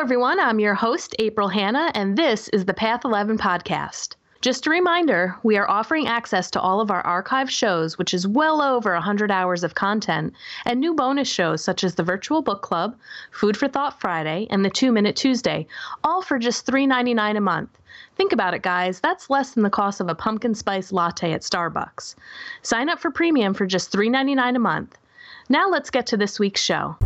everyone. I'm your host, April Hanna, and this is the Path 11 podcast. Just a reminder, we are offering access to all of our archive shows, which is well over 100 hours of content, and new bonus shows such as the Virtual Book Club, Food for Thought Friday, and the 2 Minute Tuesday, all for just $3.99 a month. Think about it, guys. That's less than the cost of a pumpkin spice latte at Starbucks. Sign up for premium for just $3.99 a month. Now let's get to this week's show.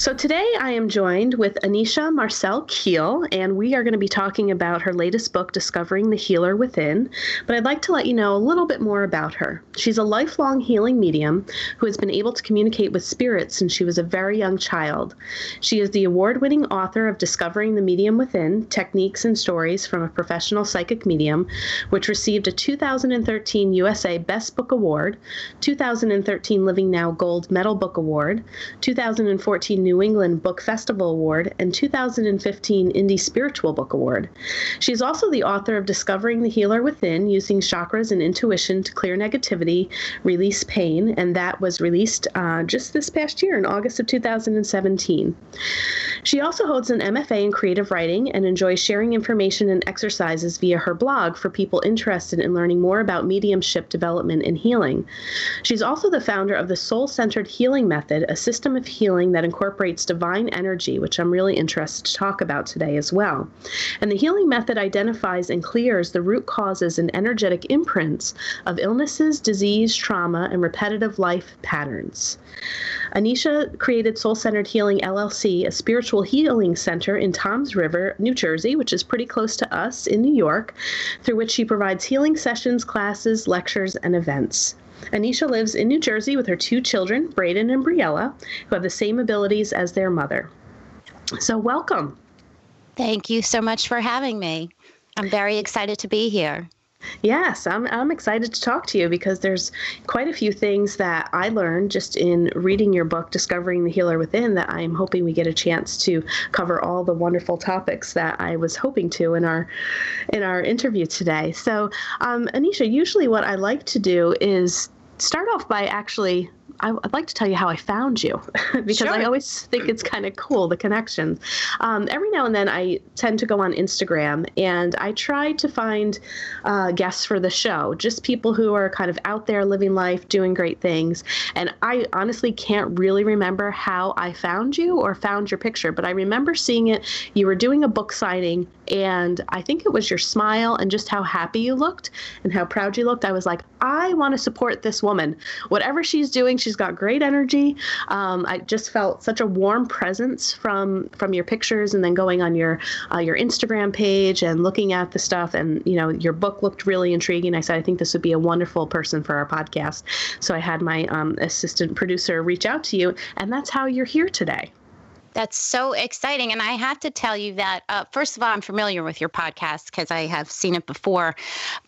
So today I am joined with Anysia Marcel Keel, and we are going to be talking about her latest book, Discovering the Healer Within. But I'd like to let you know a little bit more about her. She's a lifelong healing medium who has been able to communicate with spirits since she was a very young child. She is the award winning author of Discovering the Medium Within Techniques and Stories from a Professional Psychic Medium, which received a 2013 USA Best Book Award, 2013 Living Now Gold Medal Book Award, 2014 New England Book Festival Award and 2015 Indie Spiritual Book Award. She is also the author of Discovering the Healer Within Using Chakras and Intuition to Clear Negativity, Release Pain, and that was released uh, just this past year in August of 2017. She also holds an MFA in creative writing and enjoys sharing information and exercises via her blog for people interested in learning more about mediumship development and healing. She's also the founder of the Soul Centered Healing Method, a system of healing that incorporates incorporates divine energy, which I'm really interested to talk about today as well. And the healing method identifies and clears the root causes and energetic imprints of illnesses, disease, trauma, and repetitive life patterns. Anysia created Soul Centered Healing LLC, a spiritual healing center in Toms River, New Jersey, which is pretty close to us in New York, through which she provides healing sessions, classes, lectures, and events. Anysia lives in New Jersey with her two children, Braden and Briella, who have the same abilities as their mother. So, welcome. Thank you so much for having me. I'm very excited to be here. Yes, I'm, I'm excited to talk to you because there's quite a few things that I learned just in reading your book, Discovering the Healer Within, that I'm hoping we get a chance to cover all the wonderful topics that I was hoping to in our in our interview today. So, um, Anysia, usually what I like to do is start off by actually I, would like to tell you how I found you because sure. I always think it's kind of cool the connections. Um, every now and then I tend to go on Instagram and I try to find uh, guests for the show, just people who are kind of out there living life, doing great things. And I honestly can't really remember how I found you or found your picture, but I remember seeing it. You were doing a book signing, and I think it was your smile and just how happy you looked and how proud you looked. I was like, I want to support this woman. Whatever she's doing, she's got great energy. Um, I just felt such a warm presence from from your pictures, and then going on your uh, your Instagram page and looking at the stuff. And you know, your book looked really intriguing. I said, I think this would be a wonderful person for our podcast. So I had my um, assistant producer reach out to you, and that's how you're here today. That's so exciting. And I have to tell you that, uh, first of all, I'm familiar with your podcast because I have seen it before.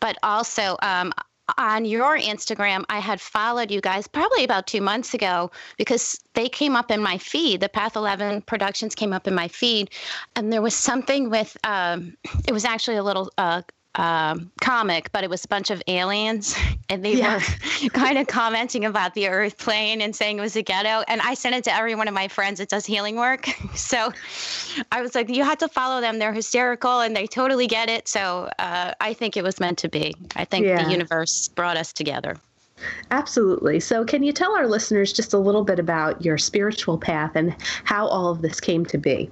But also, um, on your Instagram, I had followed you guys probably about two months ago because they came up in my feed. The Path 11 Productions came up in my feed. And there was something with, um, it was actually a little uh, um, comic, but it was a bunch of aliens, and they yeah. were kind of commenting about the Earth plane and saying it was a ghetto. And I sent it to every one of my friends that does healing work. so I was like, you have to follow them. They're hysterical and they totally get it. So uh, I think it was meant to be. I think yeah. the universe brought us together. Absolutely. So, can you tell our listeners just a little bit about your spiritual path and how all of this came to be?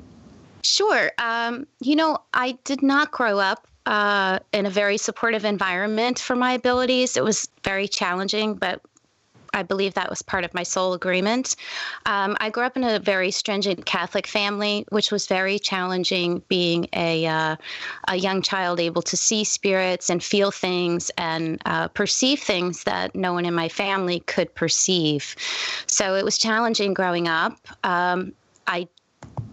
Sure. Um, you know, I did not grow up uh, in a very supportive environment for my abilities. It was very challenging, but I believe that was part of my soul agreement. Um, I grew up in a very stringent Catholic family, which was very challenging being a, uh, a young child able to see spirits and feel things and uh, perceive things that no one in my family could perceive. So it was challenging growing up. Um, I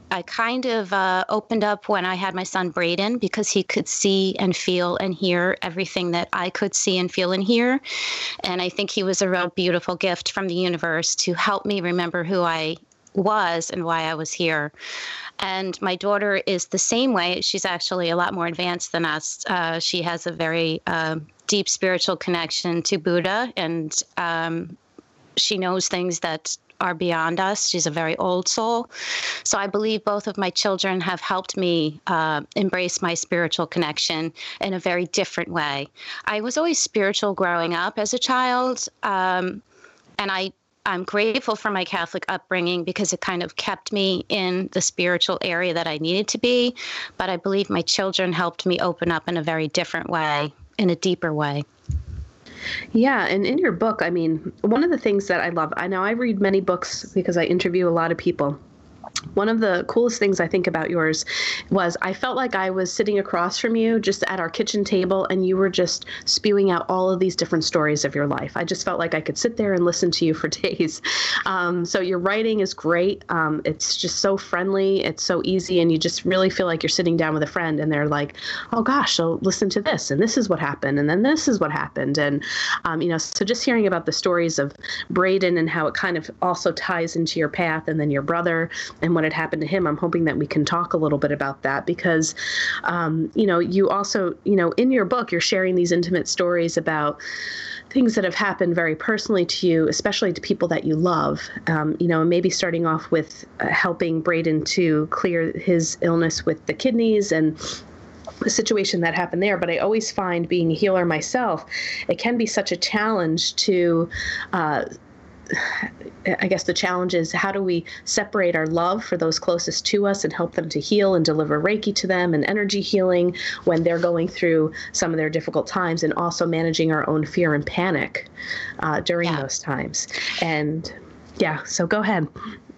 I kind of uh, opened up when I had my son Braden because he could see and feel and hear everything that I could see and feel and hear. And I think he was a real beautiful gift from the universe to help me remember who I was and why I was here. And my daughter is the same way. She's actually a lot more advanced than us. Uh, she has a very uh, deep spiritual connection to Buddha, and um, she knows things that are beyond us. She's a very old soul. So I believe both of my children have helped me uh, embrace my spiritual connection in a very different way. I was always spiritual growing up as a child. Um, and I I'm grateful for my Catholic upbringing because it kind of kept me in the spiritual area that I needed to be. But I believe my children helped me open up in a very different way, in a deeper way. Yeah, and in your book, I mean, one of the things that I love, I know I read many books because I interview a lot of people one of the coolest things I think about yours was I felt like I was sitting across from you just at our kitchen table and you were just spewing out all of these different stories of your life. I just felt like I could sit there and listen to you for days. Um, so your writing is great. Um, it's just so friendly, it's so easy, and you just really feel like you're sitting down with a friend and they're like, oh gosh, so listen to this, and this is what happened, and then this is what happened. And, um, you know, so just hearing about the stories of Braden and how it kind of also ties into your path and then your brother and what had happened to him. I'm hoping that we can talk a little bit about that because, um, you know, you also, you know, in your book, you're sharing these intimate stories about things that have happened very personally to you, especially to people that you love. Um, you know, maybe starting off with uh, helping Braden to clear his illness with the kidneys and the situation that happened there. But I always find being a healer myself, it can be such a challenge to uh, I guess the challenge is how do we separate our love for those closest to us and help them to heal and deliver Reiki to them and energy healing when they're going through some of their difficult times and also managing our own fear and panic uh, during yeah. those times. And yeah, so go ahead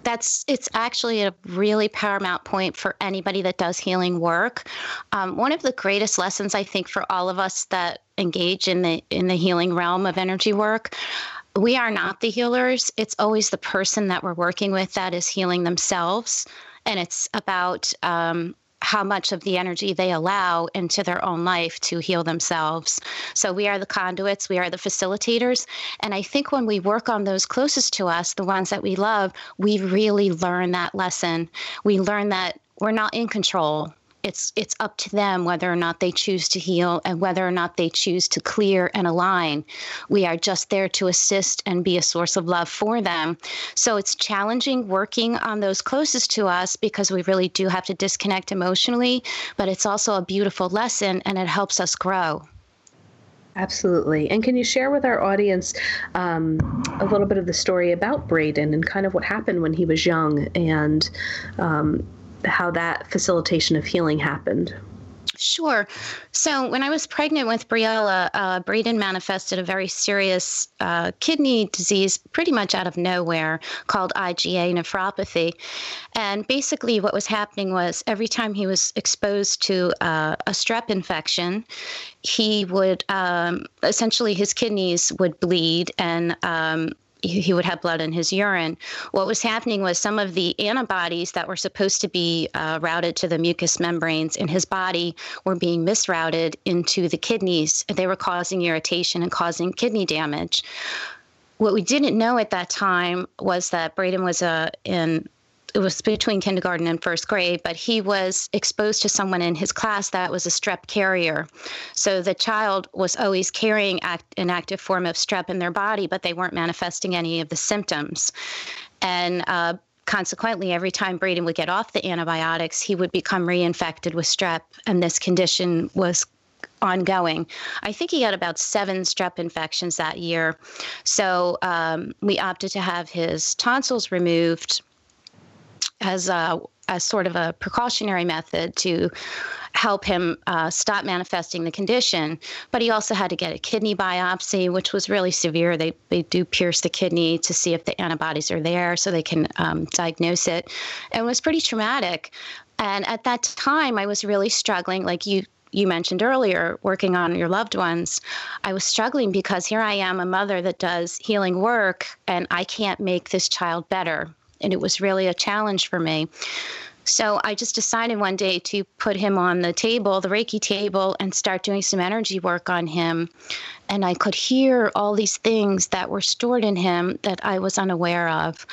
that's it's actually a really paramount point for anybody that does healing work. Um, one of the greatest lessons I think for all of us that engage in the in the healing realm of energy work we are not the healers. It's always the person that we're working with that is healing themselves. And it's about um, how much of the energy they allow into their own life to heal themselves. So we are the conduits, we are the facilitators. And I think when we work on those closest to us, the ones that we love, we really learn that lesson. We learn that we're not in control it's it's up to them whether or not they choose to heal and whether or not they choose to clear and align. We are just there to assist and be a source of love for them. So it's challenging working on those closest to us because we really do have to disconnect emotionally but it's also a beautiful lesson and it helps us grow. Absolutely. And can you share with our audience um, a little bit of the story about Braden and kind of what happened when he was young and um, how that facilitation of healing happened. Sure. So when I was pregnant with Briella, uh, Braden manifested a very serious uh, kidney disease pretty much out of nowhere called IgA nephropathy. And basically, what was happening was every time he was exposed to uh, a strep infection, he would um, essentially his kidneys would bleed and um, he would have blood in his urine. What was happening was some of the antibodies that were supposed to be uh, routed to the mucous membranes in his body were being misrouted into the kidneys. They were causing irritation and causing kidney damage. What we didn't know at that time was that Braden was uh, in it was between kindergarten and first grade, but he was exposed to someone in his class that was a strep carrier. So the child was always carrying act, an active form of strep in their body, but they weren't manifesting any of the symptoms. And uh, consequently, every time Braden would get off the antibiotics, he would become reinfected with strep, and this condition was ongoing. I think he had about seven strep infections that year. So um, we opted to have his tonsils removed as a as sort of a precautionary method to help him uh, stop manifesting the condition. But he also had to get a kidney biopsy, which was really severe. They, they do pierce the kidney to see if the antibodies are there so they can um, diagnose it. And it was pretty traumatic. And at that time, I was really struggling, like you you mentioned earlier, working on your loved ones, I was struggling because here I am, a mother that does healing work, and I can't make this child better and it was really a challenge for me. So I just decided one day to put him on the table, the Reiki table, and start doing some energy work on him. And I could hear all these things that were stored in him that I was unaware of.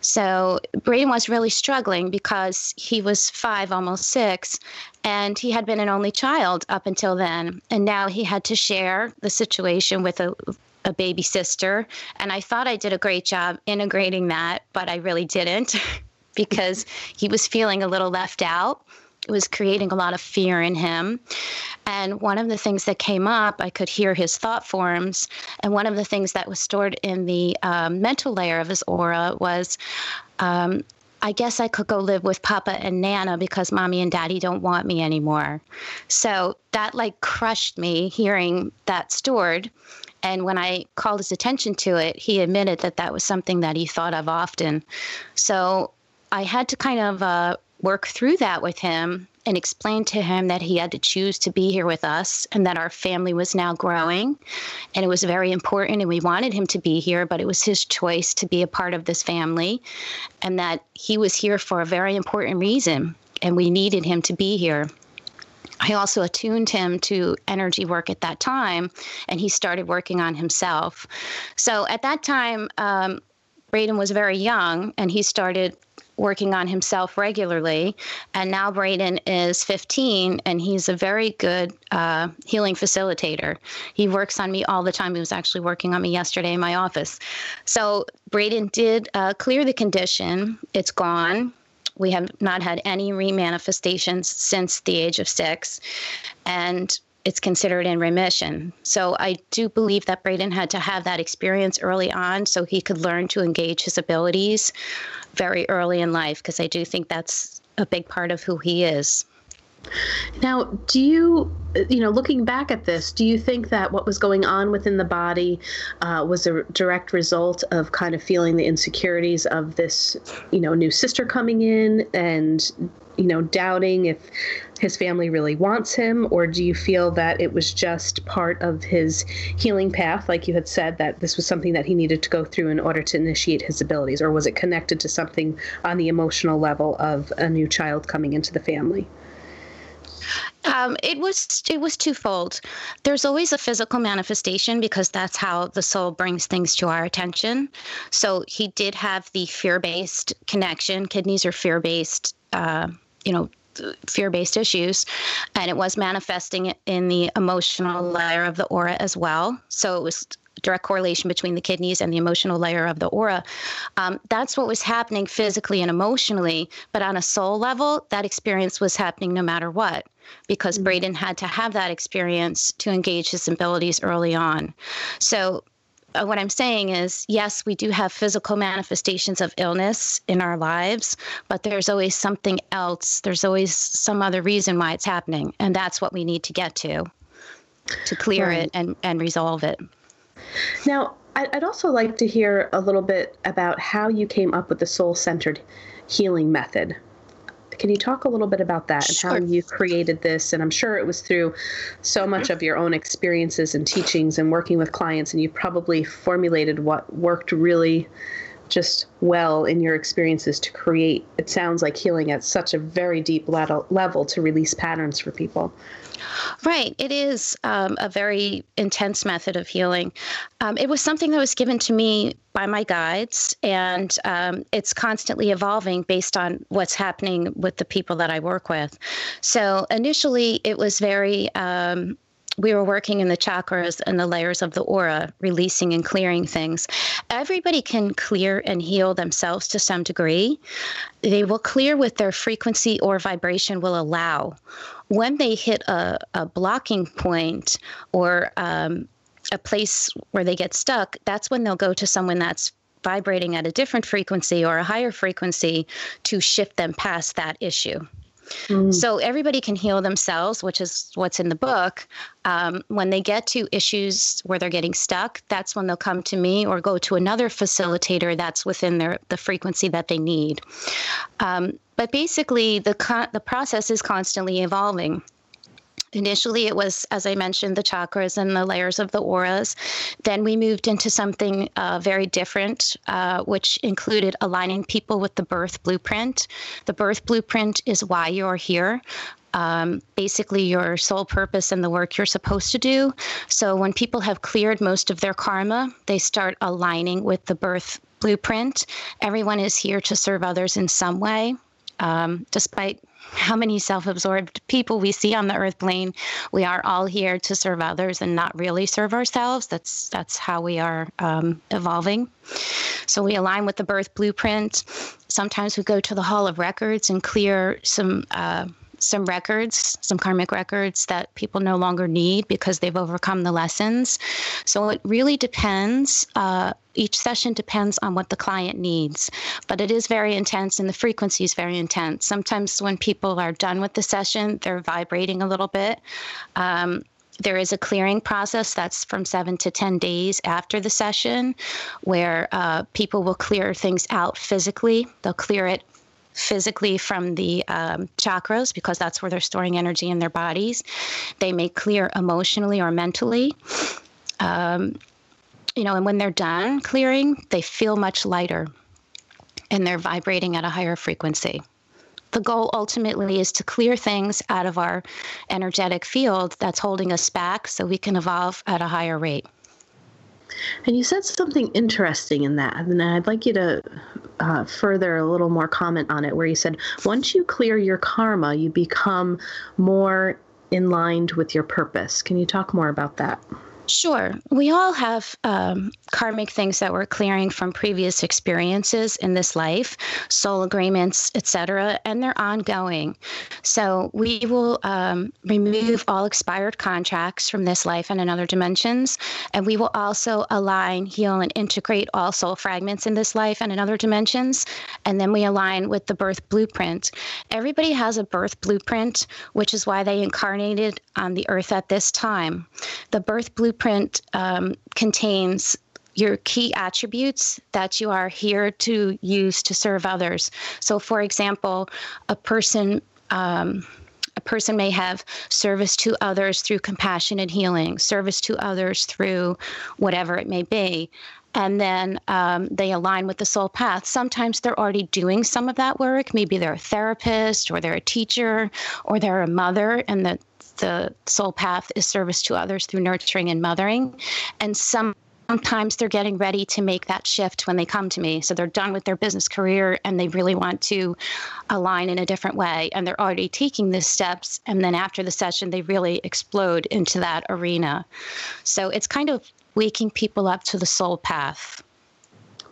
So Braden was really struggling because he was five, almost six, and he had been an only child up until then. And now he had to share the situation with a a baby sister. And I thought I did a great job integrating that, but I really didn't because he was feeling a little left out. It was creating a lot of fear in him. And one of the things that came up, I could hear his thought forms. And one of the things that was stored in the um, mental layer of his aura was, um, I guess I could go live with Papa and Nana because mommy and daddy don't want me anymore. So that like crushed me hearing that stored. And when I called his attention to it, he admitted that that was something that he thought of often. So I had to kind of uh, work through that with him and explain to him that he had to choose to be here with us and that our family was now growing and it was very important and we wanted him to be here but it was his choice to be a part of this family and that he was here for a very important reason and we needed him to be here I also attuned him to energy work at that time, and he started working on himself. So at that time, um, Braden was very young, and he started working on himself regularly. And now Braden is 15 and he's a very good uh, healing facilitator. He works on me all the time. He was actually working on me yesterday in my office. So Braden did uh, clear the condition, it's gone. We have not had any remanifestations since the age of six. And it's considered in remission. So I do believe that Braden had to have that experience early on so he could learn to engage his abilities very early in life, because I do think that's a big part of who he is. Now, do you, you know, looking back at this, do you think that what was going on within the body uh, was a direct result of kind of feeling the insecurities of this, you know, new sister coming in and, you know, doubting if his family really wants him, or do you feel that it was just part of his healing path, like you had said, that this was something that he needed to go through in order to initiate his abilities, or was it connected to something on the emotional level of a new child coming into the family? Um, it was it was twofold. There's always a physical manifestation because that's how the soul brings things to our attention. So he did have the fear-based connection. Kidneys are fear-based. Uh, you know, fear-based issues and it was manifesting in the emotional layer of the aura as well so it was direct correlation between the kidneys and the emotional layer of the aura. Um, that's what was happening physically and emotionally. But on a soul level, that experience was happening no matter what, because mm-hmm. Braden had to have that experience to engage his abilities early on. So uh, what I'm saying is, yes, we do have physical manifestations of illness in our lives, but there's always something else. There's always some other reason why it's happening. And that's what we need to get to to clear right. it and, and resolve it. Now, I'd also like to hear a little bit about how you came up with the soul centered healing method. Can you talk a little bit about that and how you created this? And I'm sure it was through so much of your own experiences and teachings and working with clients, and you probably formulated what worked really just well in your experiences to create, it sounds like healing at such a very deep level to release patterns for people. Right. It is um, a very intense method of healing. Um, it was something that was given to me by my guides, and um, it's constantly evolving based on what's happening with the people that I work with. So initially, it was very um, we were working in the chakras and the layers of the aura, releasing and clearing things. Everybody can clear and heal themselves to some degree. They will clear with their frequency or vibration will allow. When they hit a, a blocking point or um, a place where they get stuck, that's when they'll go to someone that's vibrating at a different frequency or a higher frequency to shift them past that issue. Mm. So everybody can heal themselves, which is what's in the book. Um, when they get to issues where they're getting stuck, that's when they'll come to me or go to another facilitator that's within their the frequency that they need. Um, but basically, the the process is constantly evolving. Initially, it was, as I mentioned, the chakras and the layers of the auras. Then we moved into something uh, very different, uh, which included aligning people with the birth blueprint. The birth blueprint is why you're here. Um, basically, your sole purpose and the work you're supposed to do. So, when people have cleared most of their karma, they start aligning with the birth blueprint. Everyone is here to serve others in some way. Um, despite how many self absorbed people we see on the earth plane. We are all here to serve others and not really serve ourselves. That's, that's how we are um, evolving. So we align with the birth blueprint. Sometimes we go to the Hall of Records and clear some. Uh, some records, some karmic records that people no longer need because they've overcome the lessons. So it really depends. Uh, each session depends on what the client needs, but it is very intense and the frequency is very intense. Sometimes when people are done with the session, they're vibrating a little bit. Um, there is a clearing process that's from seven to 10 days after the session where uh, people will clear things out physically. They'll clear it physically from the um, chakras because that's where they're storing energy in their bodies. They may clear emotionally or mentally. Um, you know, and when they're done clearing, they feel much lighter and they're vibrating at a higher frequency. The goal ultimately is to clear things out of our energetic field that's holding us back so we can evolve at a higher rate. And you said something interesting in that, and I'd like you to uh, further a little more comment on it, where you said once you clear your karma, you become more in line with your purpose. Can you talk more about that? Sure. We all have um, karmic things that we're clearing from previous experiences in this life, soul agreements, etc., and they're ongoing. So we will um, remove all expired contracts from this life and in other dimensions, and we will also align, heal, and integrate all soul fragments in this life and in other dimensions, and then we align with the birth blueprint. Everybody has a birth blueprint, which is why they incarnated on the earth at this time. The birth blueprint blueprint um, contains your key attributes that you are here to use to serve others. So, for example, a person. Um, a person may have service to others through compassion and healing, service to others through whatever it may be. And then um, they align with the soul path. Sometimes they're already doing some of that work. Maybe they're a therapist, or they're a teacher, or they're a mother, and the the soul path is service to others through nurturing and mothering. And some sometimes they're getting ready to make that shift when they come to me. So they're done with their business career and they really want to align in a different way. And they're already taking the steps. And then after the session, they really explode into that arena. So it's kind of waking people up to the soul path.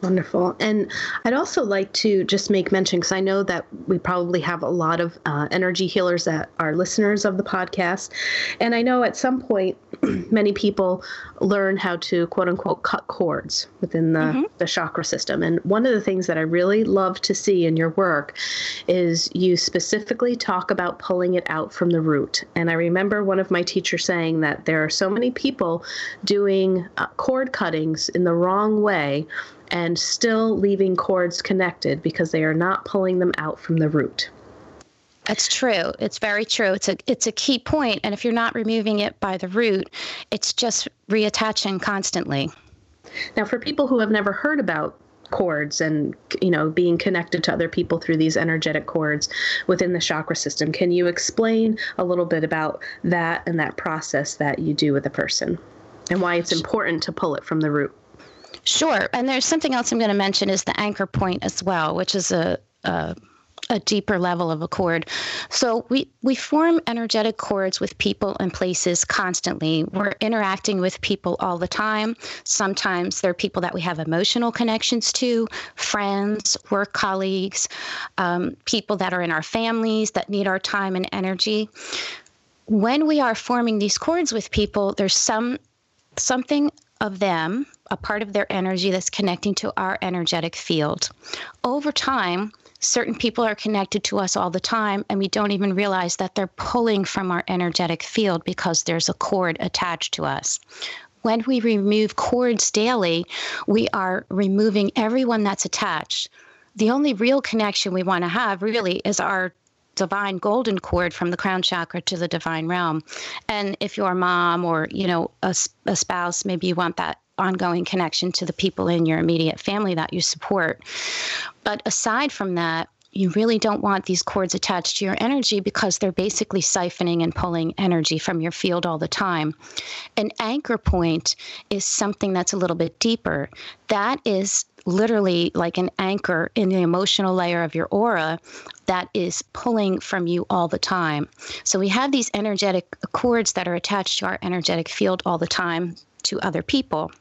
Wonderful. And I'd also like to just make mention because I know that we probably have a lot of uh, energy healers that are listeners of the podcast. And I know at some point, many people learn how to quote unquote cut cords within the, mm-hmm. the chakra system. And one of the things that I really love to see in your work is you specifically talk about pulling it out from the root. And I remember one of my teachers saying that there are so many people doing uh, cord cuttings in the wrong way and still leaving cords connected because they are not pulling them out from the root. That's true. It's very true. It's a it's a key point, and if you're not removing it by the root, it's just reattaching constantly. Now, for people who have never heard about cords and you know being connected to other people through these energetic cords within the chakra system, can you explain a little bit about that and that process that you do with a person, and why it's important to pull it from the root? Sure. And there's something else I'm going to mention is the anchor point as well, which is a, a a deeper level of a cord. So we we form energetic cords with people and places constantly. We're interacting with people all the time. Sometimes they're people that we have emotional connections to, friends, work colleagues, um, people that are in our families that need our time and energy. When we are forming these cords with people, there's some something of them, a part of their energy that's connecting to our energetic field. Over time, certain people are connected to us all the time, and we don't even realize that they're pulling from our energetic field because there's a cord attached to us. When we remove cords daily, we are removing everyone that's attached. The only real connection we want to have really is our divine golden cord from the crown chakra to the divine realm. And if you're a mom or, you know, a, a spouse, maybe you want that ongoing connection to the people in your immediate family that you support. But aside from that, you really don't want these cords attached to your energy because they're basically siphoning and pulling energy from your field all the time. An anchor point is something that's a little bit deeper. That is literally like an anchor in the emotional layer of your aura that is pulling from you all the time. So we have these energetic cords that are attached to our energetic field all the time to other people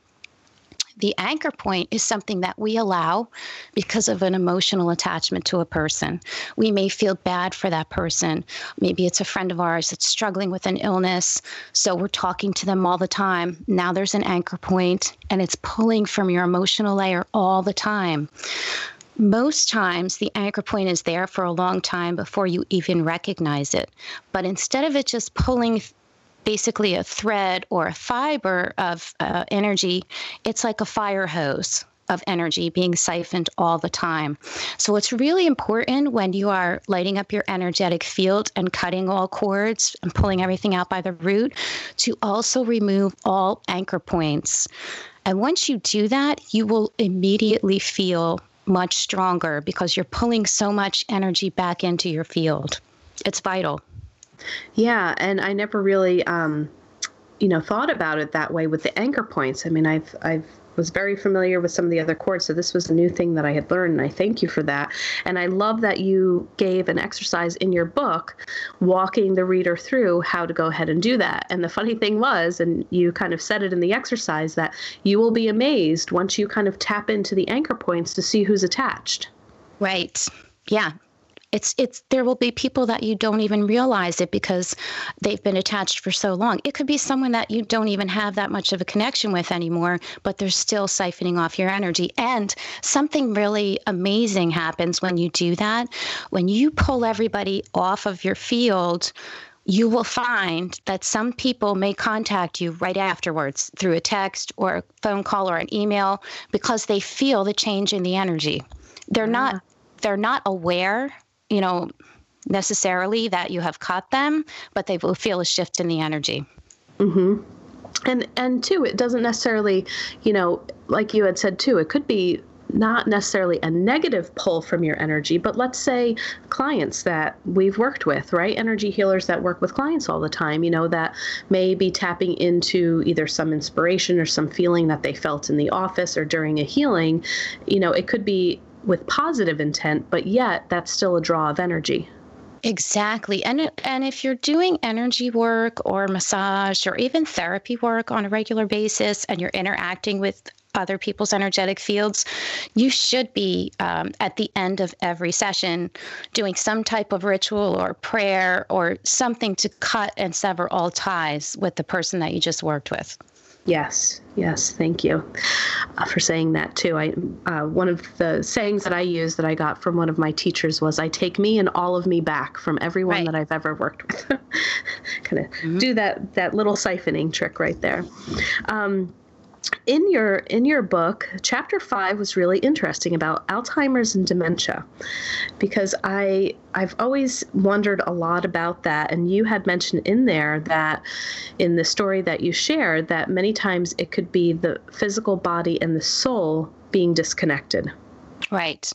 the anchor point is something that we allow because of an emotional attachment to a person. We may feel bad for that person. Maybe it's a friend of ours that's struggling with an illness. So we're talking to them all the time. Now there's an anchor point and it's pulling from your emotional layer all the time most times the anchor point is there for a long time before you even recognize it. But instead of it just pulling basically a thread or a fiber of uh, energy, it's like a fire hose of energy being siphoned all the time. So it's really important when you are lighting up your energetic field and cutting all cords and pulling everything out by the root to also remove all anchor points. And once you do that, you will immediately feel much stronger because you're pulling so much energy back into your field. It's vital. Yeah, and I never really, um, you know, thought about it that way with the anchor points. I mean, I've I've was very familiar with some of the other cords, so this was a new thing that I had learned, and I thank you for that. And I love that you gave an exercise in your book, walking the reader through how to go ahead and do that. And the funny thing was, and you kind of said it in the exercise, that you will be amazed once you kind of tap into the anchor points to see who's attached. Right. Yeah, it's it's there will be people that you don't even realize it because they've been attached for so long. It could be someone that you don't even have that much of a connection with anymore, but they're still siphoning off your energy. And something really amazing happens when you do that. When you pull everybody off of your field, you will find that some people may contact you right afterwards through a text or a phone call or an email because they feel the change in the energy. They're yeah. not they're not aware you know, necessarily that you have caught them, but they will feel a shift in the energy. Mm-hmm. And and two, it doesn't necessarily, you know, like you had said too, it could be not necessarily a negative pull from your energy, but let's say clients that we've worked with, right? Energy healers that work with clients all the time, you know, that may be tapping into either some inspiration or some feeling that they felt in the office or during a healing. You know, it could be with positive intent, but yet that's still a draw of energy. Exactly. And and if you're doing energy work or massage or even therapy work on a regular basis and you're interacting with other people's energetic fields, you should be um, at the end of every session doing some type of ritual or prayer or something to cut and sever all ties with the person that you just worked with. Yes, yes, thank you uh, for saying that too. I uh, one of the sayings that I use that I got from one of my teachers was, "I take me and all of me back from everyone right. that I've ever worked with." kind of mm-hmm. do that that little siphoning trick right there. Um, in your in your book chapter 5 was really interesting about alzheimer's and dementia. Because i i've always wondered a lot about that and you had mentioned in there that in the story that you shared that many times it could be the physical body and the soul being disconnected. Right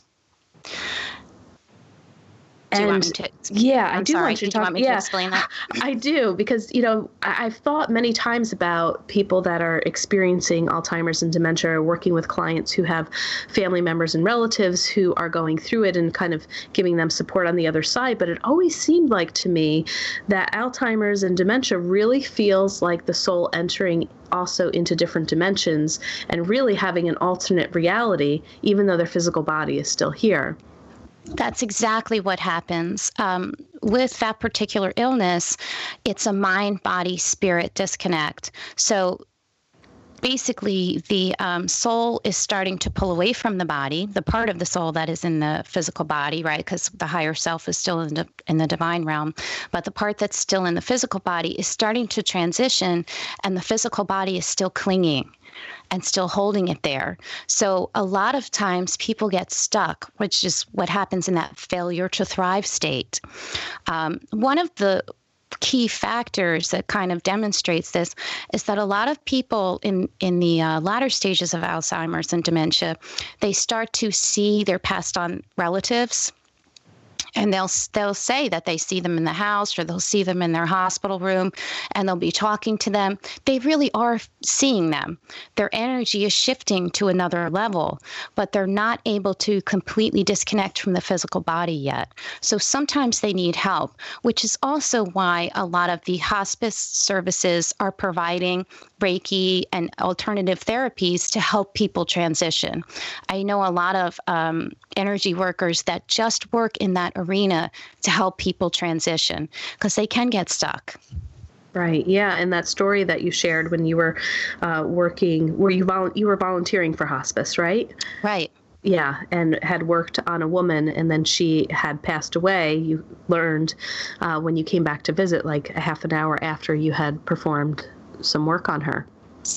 do you want me to? Yeah, I'm I do sorry. want you to talk. You want me yeah, to explain that? I do because you know I, have thought many times about people that are experiencing Alzheimer's and dementia, or working with clients who have family members and relatives who are going through it, and kind of giving them support on the other side. But it always seemed like to me that Alzheimer's and dementia really feels like the soul entering also into different dimensions and really having an alternate reality, even though their physical body is still here. That's exactly what happens. Um, with that particular illness, it's a mind body spirit disconnect. So basically, the um, soul is starting to pull away from the body, the part of the soul that is in the physical body, right? Because the higher self is still in the, in the divine realm. But the part that's still in the physical body is starting to transition, and the physical body is still clinging and still holding it there. So a lot of times people get stuck, which is what happens in that failure to thrive state. Um, one of the key factors that kind of demonstrates this is that a lot of people in in the uh, latter stages of Alzheimer's and dementia, they start to see their passed on relatives and they'll they'll say that they see them in the house or they'll see them in their hospital room and they'll be talking to them. They really are seeing them. Their energy is shifting to another level but they're not able to completely disconnect from the physical body yet. So sometimes they need help which is also why a lot of the hospice services are providing reiki and alternative therapies to help people transition. I know a lot of um, energy workers that just work in that arena to help people transition because they can get stuck. Right. Yeah, and that story that you shared when you were uh, working, where you you were volunteering for hospice, right? Right. Yeah, and had worked on a woman, and then she had passed away. You learned uh, when you came back to visit, like a half an hour after you had performed some work on her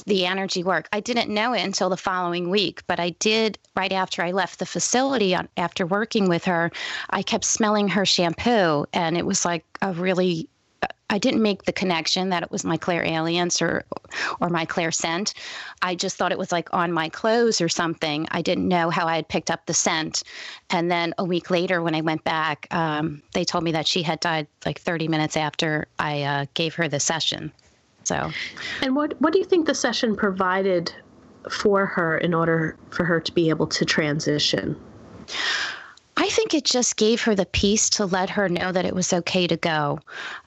the energy work. I didn't know it until the following week, but I did right after I left the facility on, after working with her. I kept smelling her shampoo, and it was like a really I didn't make the connection that it was my clairalience or or my clairscent. I just thought it was like on my clothes or something. I didn't know how I had picked up the scent. And then a week later, when I went back, um, they told me that she had died like 30 minutes after I uh, gave her the session. So, and what what do you think the session provided for her in order for her to be able to transition? I think it just gave her the peace to let her know that it was okay to go.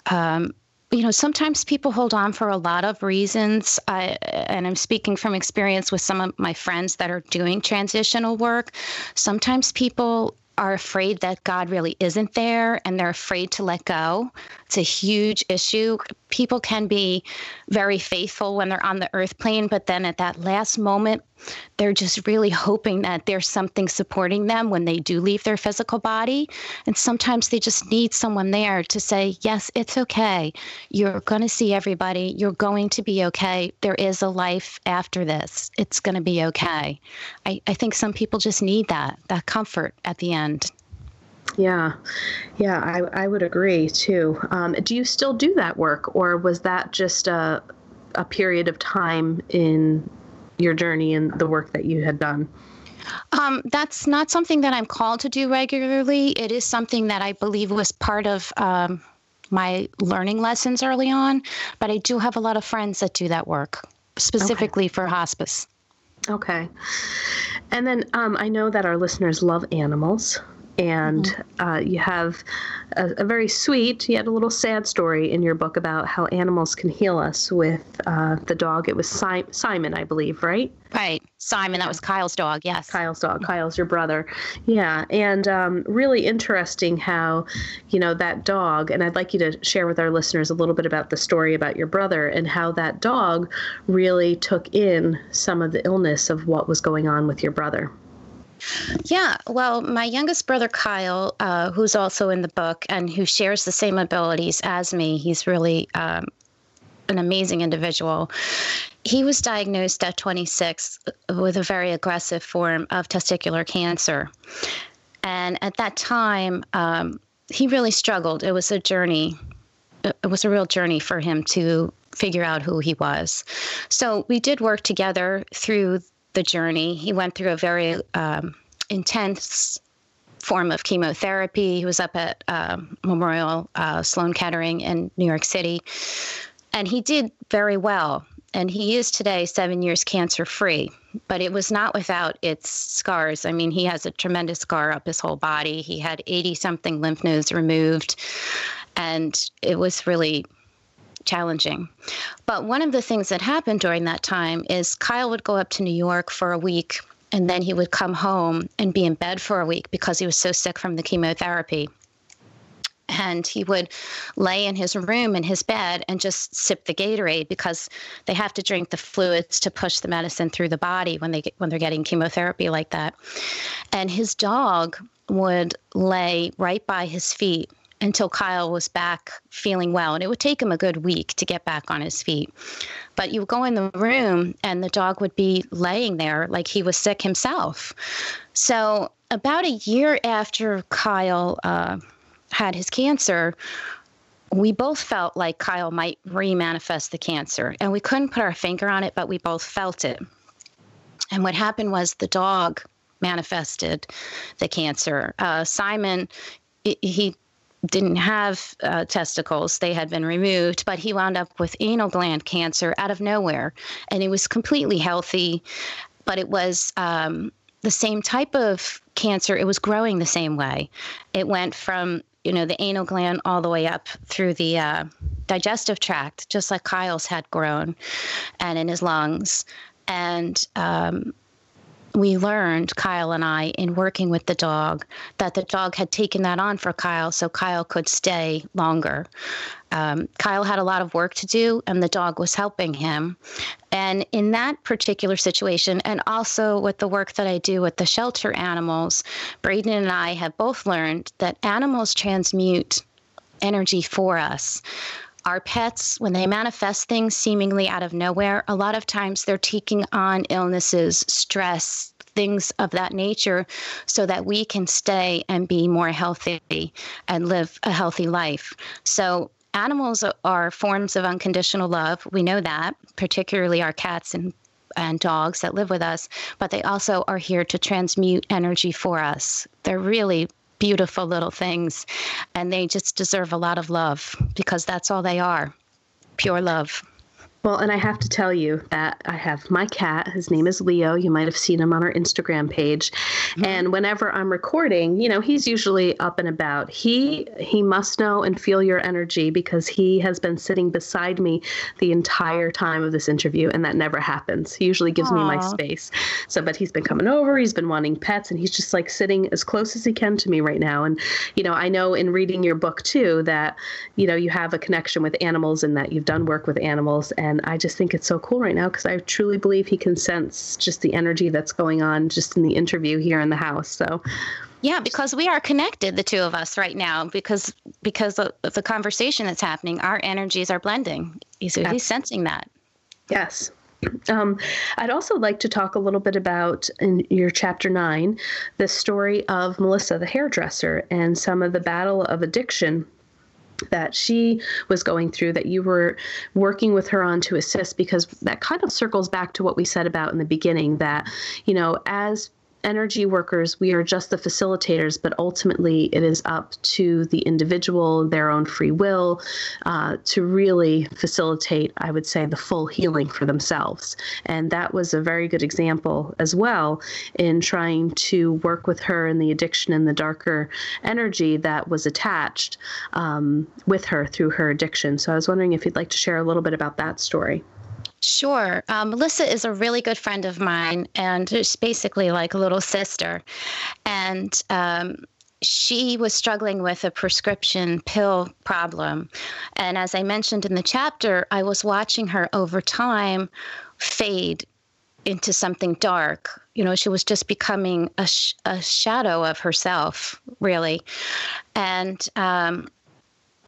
Um, you know, sometimes people hold on for a lot of reasons. I, and I'm speaking from experience with some of my friends that are doing transitional work. Sometimes people are afraid that God really isn't there and they're afraid to let go. It's a huge issue. People can be very faithful when they're on the earth plane, but then at that last moment, they're just really hoping that there's something supporting them when they do leave their physical body. And sometimes they just need someone there to say, Yes, it's okay. You're going to see everybody. You're going to be okay. There is a life after this. It's going to be okay. I, I think some people just need that, that comfort at the end. Yeah, yeah, I, I would agree too. Um, do you still do that work, or was that just a, a period of time in your journey and the work that you had done? Um, that's not something that I'm called to do regularly. It is something that I believe was part of um, my learning lessons early on, but I do have a lot of friends that do that work specifically okay. for hospice. Okay. And then um, I know that our listeners love animals and mm-hmm. uh, you have a, a, very sweet yet a little sad story in your book about how animals can heal us with uh, the dog. It was si- Simon, I believe, right? Right, Simon. That was Kyle's dog. Yes, Kyle's dog. Kyle's your brother. Yeah, and um, really interesting how you know that dog. And I'd like you to share with our listeners a little bit about the story about your brother and how that dog really took in some of the illness of what was going on with your brother. Yeah, well, my youngest brother Kyle, uh, who's also in the book and who shares the same abilities as me, he's really um, an amazing individual. He was diagnosed at 26 with a very aggressive form of testicular cancer. And at that time, um, he really struggled. It was a journey. It was a real journey for him to figure out who he was. So we did work together through the journey. He went through a very um, intense form of chemotherapy. He was up at um, Memorial uh, Sloan Kettering in New York City, and he did very well. And he is today seven years cancer free, but it was not without its scars. I mean, he has a tremendous scar up his whole body. He had 80 something lymph nodes removed, and it was really challenging. But one of the things that happened during that time is Kyle would go up to New York for a week and then he would come home and be in bed for a week because he was so sick from the chemotherapy. And he would lay in his room in his bed and just sip the Gatorade because they have to drink the fluids to push the medicine through the body when they get, when they're getting chemotherapy like that. And his dog would lay right by his feet until Kyle was back feeling well. And it would take him a good week to get back on his feet. But you would go in the room and the dog would be laying there like he was sick himself. So, about a year after Kyle uh, had his cancer, we both felt like Kyle might remanifest the cancer. And we couldn't put our finger on it, but we both felt it. And what happened was the dog manifested the cancer. Uh, Simon, he didn't have uh, testicles, they had been removed, but he wound up with anal gland cancer out of nowhere. And he was completely healthy, but it was um, the same type of cancer. It was growing the same way. It went from you know the anal gland all the way up through the uh, digestive tract, just like Kyle's had grown, and in his lungs. And um, we learned, Kyle and I, in working with the dog, that the dog had taken that on for Kyle so Kyle could stay longer. Um, Kyle had a lot of work to do, and the dog was helping him. And in that particular situation, and also with the work that I do with the shelter animals, Braden and I have both learned that animals transmute energy for us our pets, when they manifest things seemingly out of nowhere, a lot of times they're taking on illnesses, stress, things of that nature so that we can stay and be more healthy and live a healthy life. So, animals are forms of unconditional love. We know that, particularly our cats and and dogs that live with us, but they also are here to transmute energy for us. They're really beautiful little things, and they just deserve a lot of love because that's all they are pure love. Well, and I have to tell you that I have my cat. His name is Leo. You might have seen him on our Instagram page. Mm-hmm. And whenever I'm recording, you know, he's usually up and about. He he must know and feel your energy because he has been sitting beside me the entire time of this interview, and that never happens. He usually gives Aww. me my space. So, but he's been coming over. He's been wanting pets, and he's just like sitting as close as he can to me right now. And you know, I know in reading your book too that you know you have a connection with animals and that you've done work with animals and and I just think it's so cool right now because I truly believe he can sense just the energy that's going on just in the interview here in the house. So yeah, because we are connected, the two of us right now, because because of the conversation that's happening, our energies are blending. He's, he's sensing that. Yes. Um, I'd also like to talk a little bit about in your chapter nine, the story of Melissa, the hairdresser, and some of the battle of addiction that she was going through that you were working with her on to assist because that kind of circles back to what we said about in the beginning that you know as energy workers, we are just the facilitators, but ultimately it is up to the individual, their own free will, uh, to really facilitate, I would say, the full healing for themselves. And that was a very good example as well in trying to work with her in the addiction and the darker energy that was attached um, with her through her addiction. So I was wondering if you'd like to share a little bit about that story. Sure. Um, Melissa is a really good friend of mine, and it's basically like a little sister. And um, she was struggling with a prescription pill problem. And as I mentioned in the chapter, I was watching her over time fade into something dark. You know, she was just becoming a, sh- a shadow of herself, really. And um,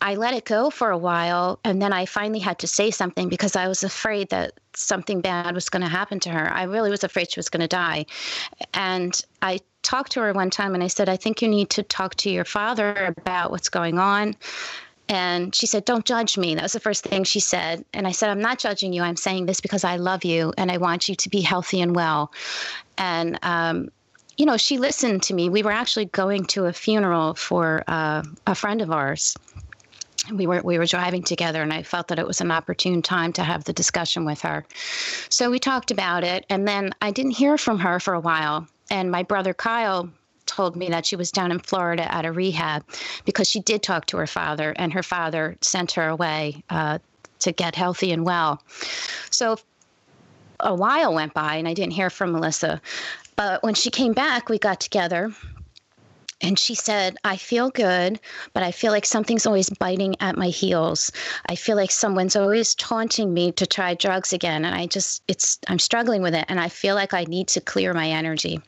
I let it go for a while. And then I finally had to say something because I was afraid that something bad was going to happen to her. I really was afraid she was going to die. And I talked to her one time and I said, I think you need to talk to your father about what's going on. And she said, Don't judge me. That was the first thing she said. And I said, I'm not judging you. I'm saying this because I love you and I want you to be healthy and well. And, um, you know, she listened to me. We were actually going to a funeral for uh, a friend of ours we were we were driving together and I felt that it was an opportune time to have the discussion with her. So we talked about it and then I didn't hear from her for a while and my brother Kyle told me that she was down in Florida at a rehab because she did talk to her father and her father sent her away uh, to get healthy and well. So a while went by and I didn't hear from Melissa. But when she came back, we got together and she said, I feel good, but I feel like something's always biting at my heels. I feel like someone's always taunting me to try drugs again. And I just, it's, I'm struggling with it. And I feel like I need to clear my energy.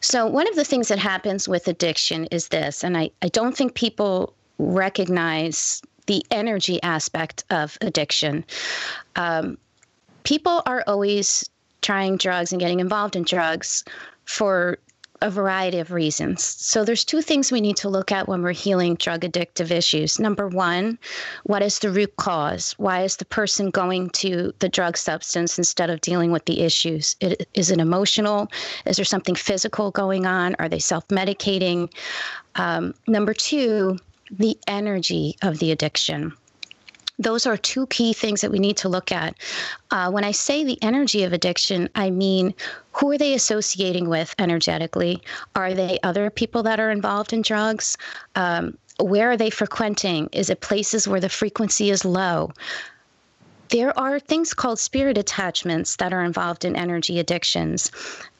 So, one of the things that happens with addiction is this, and I, I don't think people recognize the energy aspect of addiction. Um, people are always trying drugs and getting involved in drugs for a variety of reasons. So there's two things we need to look at when we're healing drug addictive issues. Number one, what is the root cause? Why is the person going to the drug substance instead of dealing with the issues? It, is it emotional? Is there something physical going on? Are they self-medicating? Um, number two, the energy of the addiction those are two key things that we need to look at. Uh, when I say the energy of addiction, I mean who are they associating with energetically? Are they other people that are involved in drugs? Um, where are they frequenting? Is it places where the frequency is low? There are things called spirit attachments that are involved in energy addictions.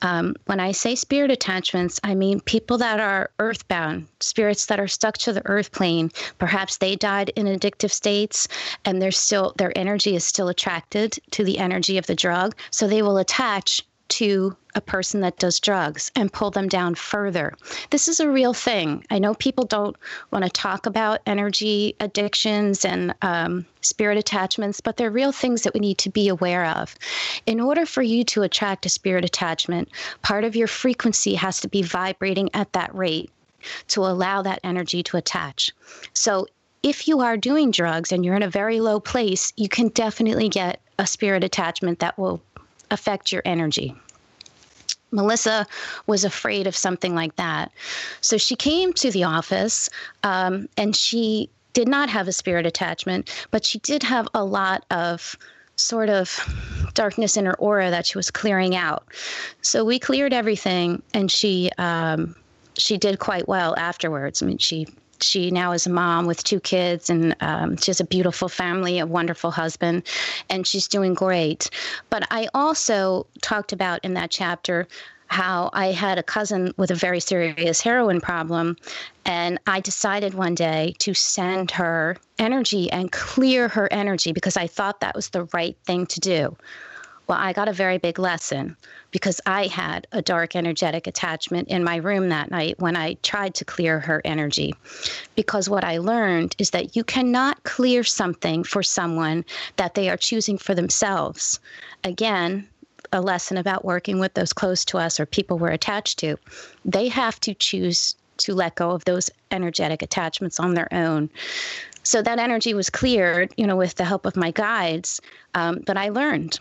Um, when I say spirit attachments, I mean people that are earthbound, spirits that are stuck to the earth plane. Perhaps they died in addictive states and they're still their energy is still attracted to the energy of the drug. So they will attach to a person that does drugs and pull them down further. This is a real thing. I know people don't want to talk about energy addictions and um, spirit attachments, but they're real things that we need to be aware of. In order for you to attract a spirit attachment, part of your frequency has to be vibrating at that rate to allow that energy to attach. So if you are doing drugs and you're in a very low place, you can definitely get a spirit attachment that will affect your energy. Melissa was afraid of something like that. So she came to the office um, and she did not have a spirit attachment, but she did have a lot of sort of darkness in her aura that she was clearing out. So we cleared everything and she um, she did quite well afterwards. I mean, she she now is a mom with two kids and um, she has a beautiful family, a wonderful husband, and she's doing great. But I also talked about in that chapter how I had a cousin with a very serious heroin problem. And I decided one day to send her energy and clear her energy because I thought that was the right thing to do. Well, I got a very big lesson because I had a dark energetic attachment in my room that night when I tried to clear her energy. Because what I learned is that you cannot clear something for someone that they are choosing for themselves. Again, a lesson about working with those close to us or people we're attached to. They have to choose to let go of those energetic attachments on their own. So that energy was cleared, you know, with the help of my guides. Um, but I learned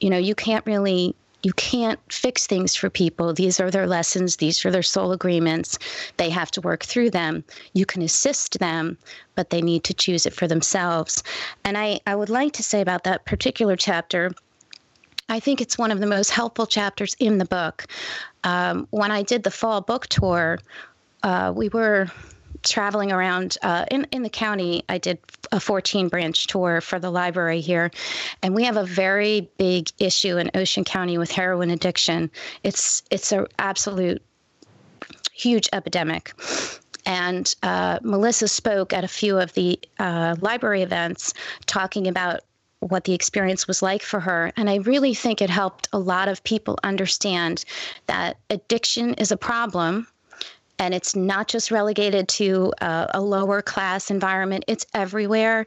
you know, you can't really you can't fix things for people. These are their lessons, these are their soul agreements. They have to work through them. You can assist them, but they need to choose it for themselves. And I, I would like to say about that particular chapter, I think it's one of the most helpful chapters in the book. Um, when I did the fall book tour, uh, we were traveling around uh, in in the county. I did a 14 branch tour for the library here, and we have a very big issue in Ocean County with heroin addiction. It's it's an absolute huge epidemic. And uh, Melissa spoke at a few of the uh, library events talking about what the experience was like for her. And I really think it helped a lot of people understand that addiction is a problem and it's not just relegated to uh, a lower class environment, it's everywhere.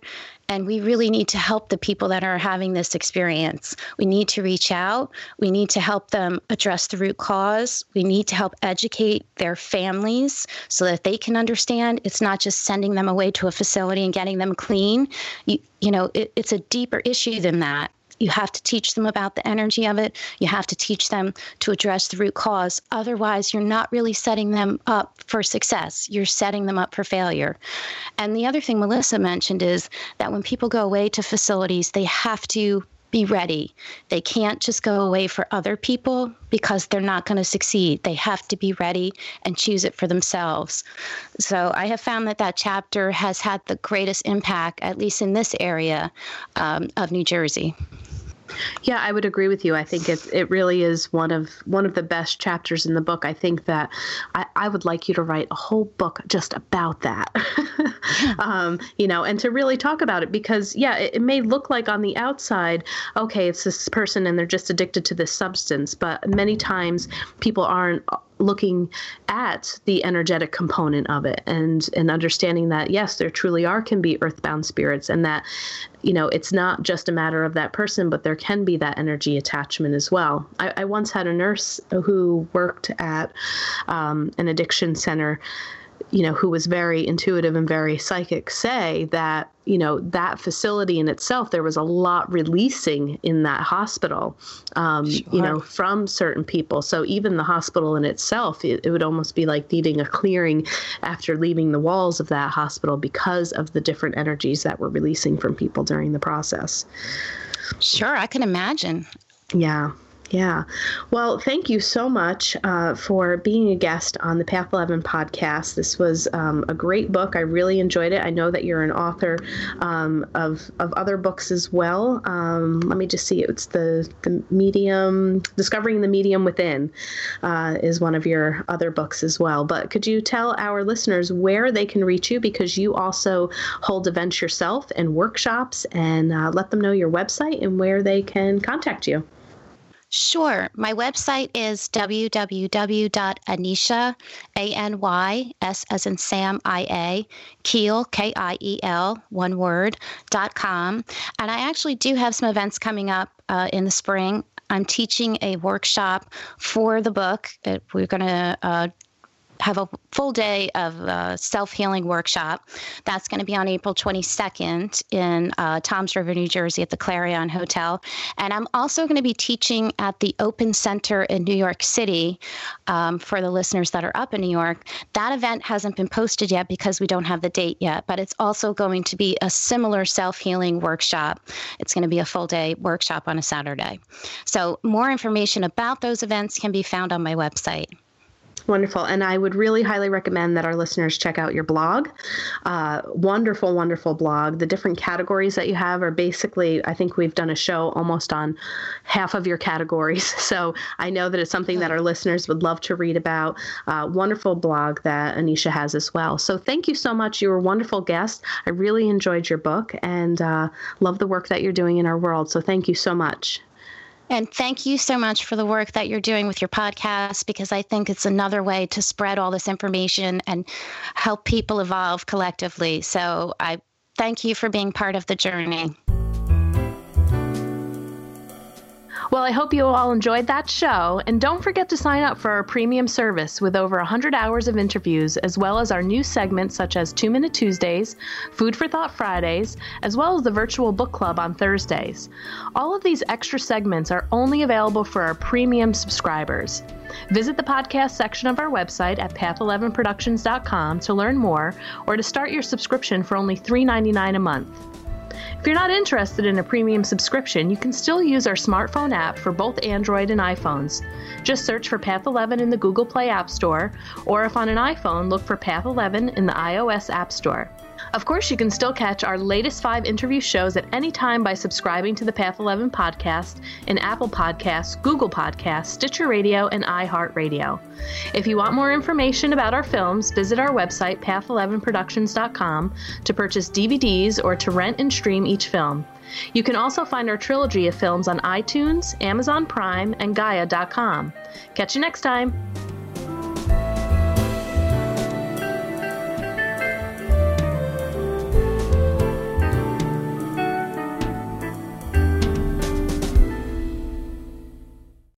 And we really need to help the people that are having this experience. We need to reach out. We need to help them address the root cause. We need to help educate their families so that they can understand it's not just sending them away to a facility and getting them clean. You, you know, it, it's a deeper issue than that. You have to teach them about the energy of it. You have to teach them to address the root cause. Otherwise, you're not really setting them up for success. You're setting them up for failure. And the other thing Melissa mentioned is that when people go away to facilities, they have to be ready. They can't just go away for other people because they're not going to succeed. They have to be ready and choose it for themselves. So I have found that that chapter has had the greatest impact, at least in this area um, of New Jersey. Yeah, I would agree with you. I think it it really is one of one of the best chapters in the book. I think that I, I would like you to write a whole book just about that. um, you know, and to really talk about it because, yeah, it, it may look like on the outside, okay, it's this person and they're just addicted to this substance, but many times people aren't looking at the energetic component of it and and understanding that yes there truly are can be earthbound spirits and that you know it's not just a matter of that person but there can be that energy attachment as well. I, I once had a nurse who worked at um, an addiction center you know, who was very intuitive and very psychic, say that, you know, that facility in itself, there was a lot releasing in that hospital, um, sure. you know, from certain people. So even the hospital in itself, it, it would almost be like needing a clearing after leaving the walls of that hospital because of the different energies that were releasing from people during the process. Sure, I can imagine. Yeah. Yeah. Well, thank you so much uh, for being a guest on the Path 11 podcast. This was um, a great book. I really enjoyed it. I know that you're an author um, of, of other books as well. Um, let me just see. It's the, the medium, Discovering the Medium Within uh, is one of your other books as well. But could you tell our listeners where they can reach you because you also hold events yourself and workshops and uh, let them know your website and where they can contact you? Sure. My website is www.anysia, A-N-Y-S as in Sam, I-A, Kiel, K-I-E-L, one word, dot com. And I actually do have some events coming up uh, in the spring. I'm teaching a workshop for the book. We're going to uh, have a full day of self healing workshop. That's going to be on April 22nd in uh, Toms River, New Jersey at the Clarion Hotel. And I'm also going to be teaching at the Open Center in New York City um, for the listeners that are up in New York. That event hasn't been posted yet because we don't have the date yet, but it's also going to be a similar self healing workshop. It's going to be a full day workshop on a Saturday. So, more information about those events can be found on my website. Wonderful. And I would really highly recommend that our listeners check out your blog. Uh, wonderful, wonderful blog. The different categories that you have are basically, I think we've done a show almost on half of your categories. So I know that it's something that our listeners would love to read about. Uh, wonderful blog that Anysia has as well. So thank you so much. You were a wonderful guest. I really enjoyed your book and uh, love the work that you're doing in our world. So thank you so much. And thank you so much for the work that you're doing with your podcast because I think it's another way to spread all this information and help people evolve collectively. So I thank you for being part of the journey. Well, I hope you all enjoyed that show, and don't forget to sign up for our premium service with over 100 hours of interviews, as well as our new segments such as Two Minute Tuesdays, Food for Thought Fridays, as well as the virtual book club on Thursdays. All of these extra segments are only available for our premium subscribers. Visit the podcast section of our website at path11productions.com to learn more or to start your subscription for only $3.99 a month. If you're not interested in a premium subscription, you can still use our smartphone app for both Android and iPhones. Just search for Path 11 in the Google Play App Store, or if on an iPhone, look for Path 11 in the iOS App Store. Of course, you can still catch our latest five interview shows at any time by subscribing to the Path 11 podcast in Apple Podcasts, Google Podcasts, Stitcher Radio, and iHeartRadio. If you want more information about our films, visit our website, path11productions.com, to purchase DVDs or to rent and stream each film. You can also find our trilogy of films on iTunes, Amazon Prime, and Gaia.com. Catch you next time.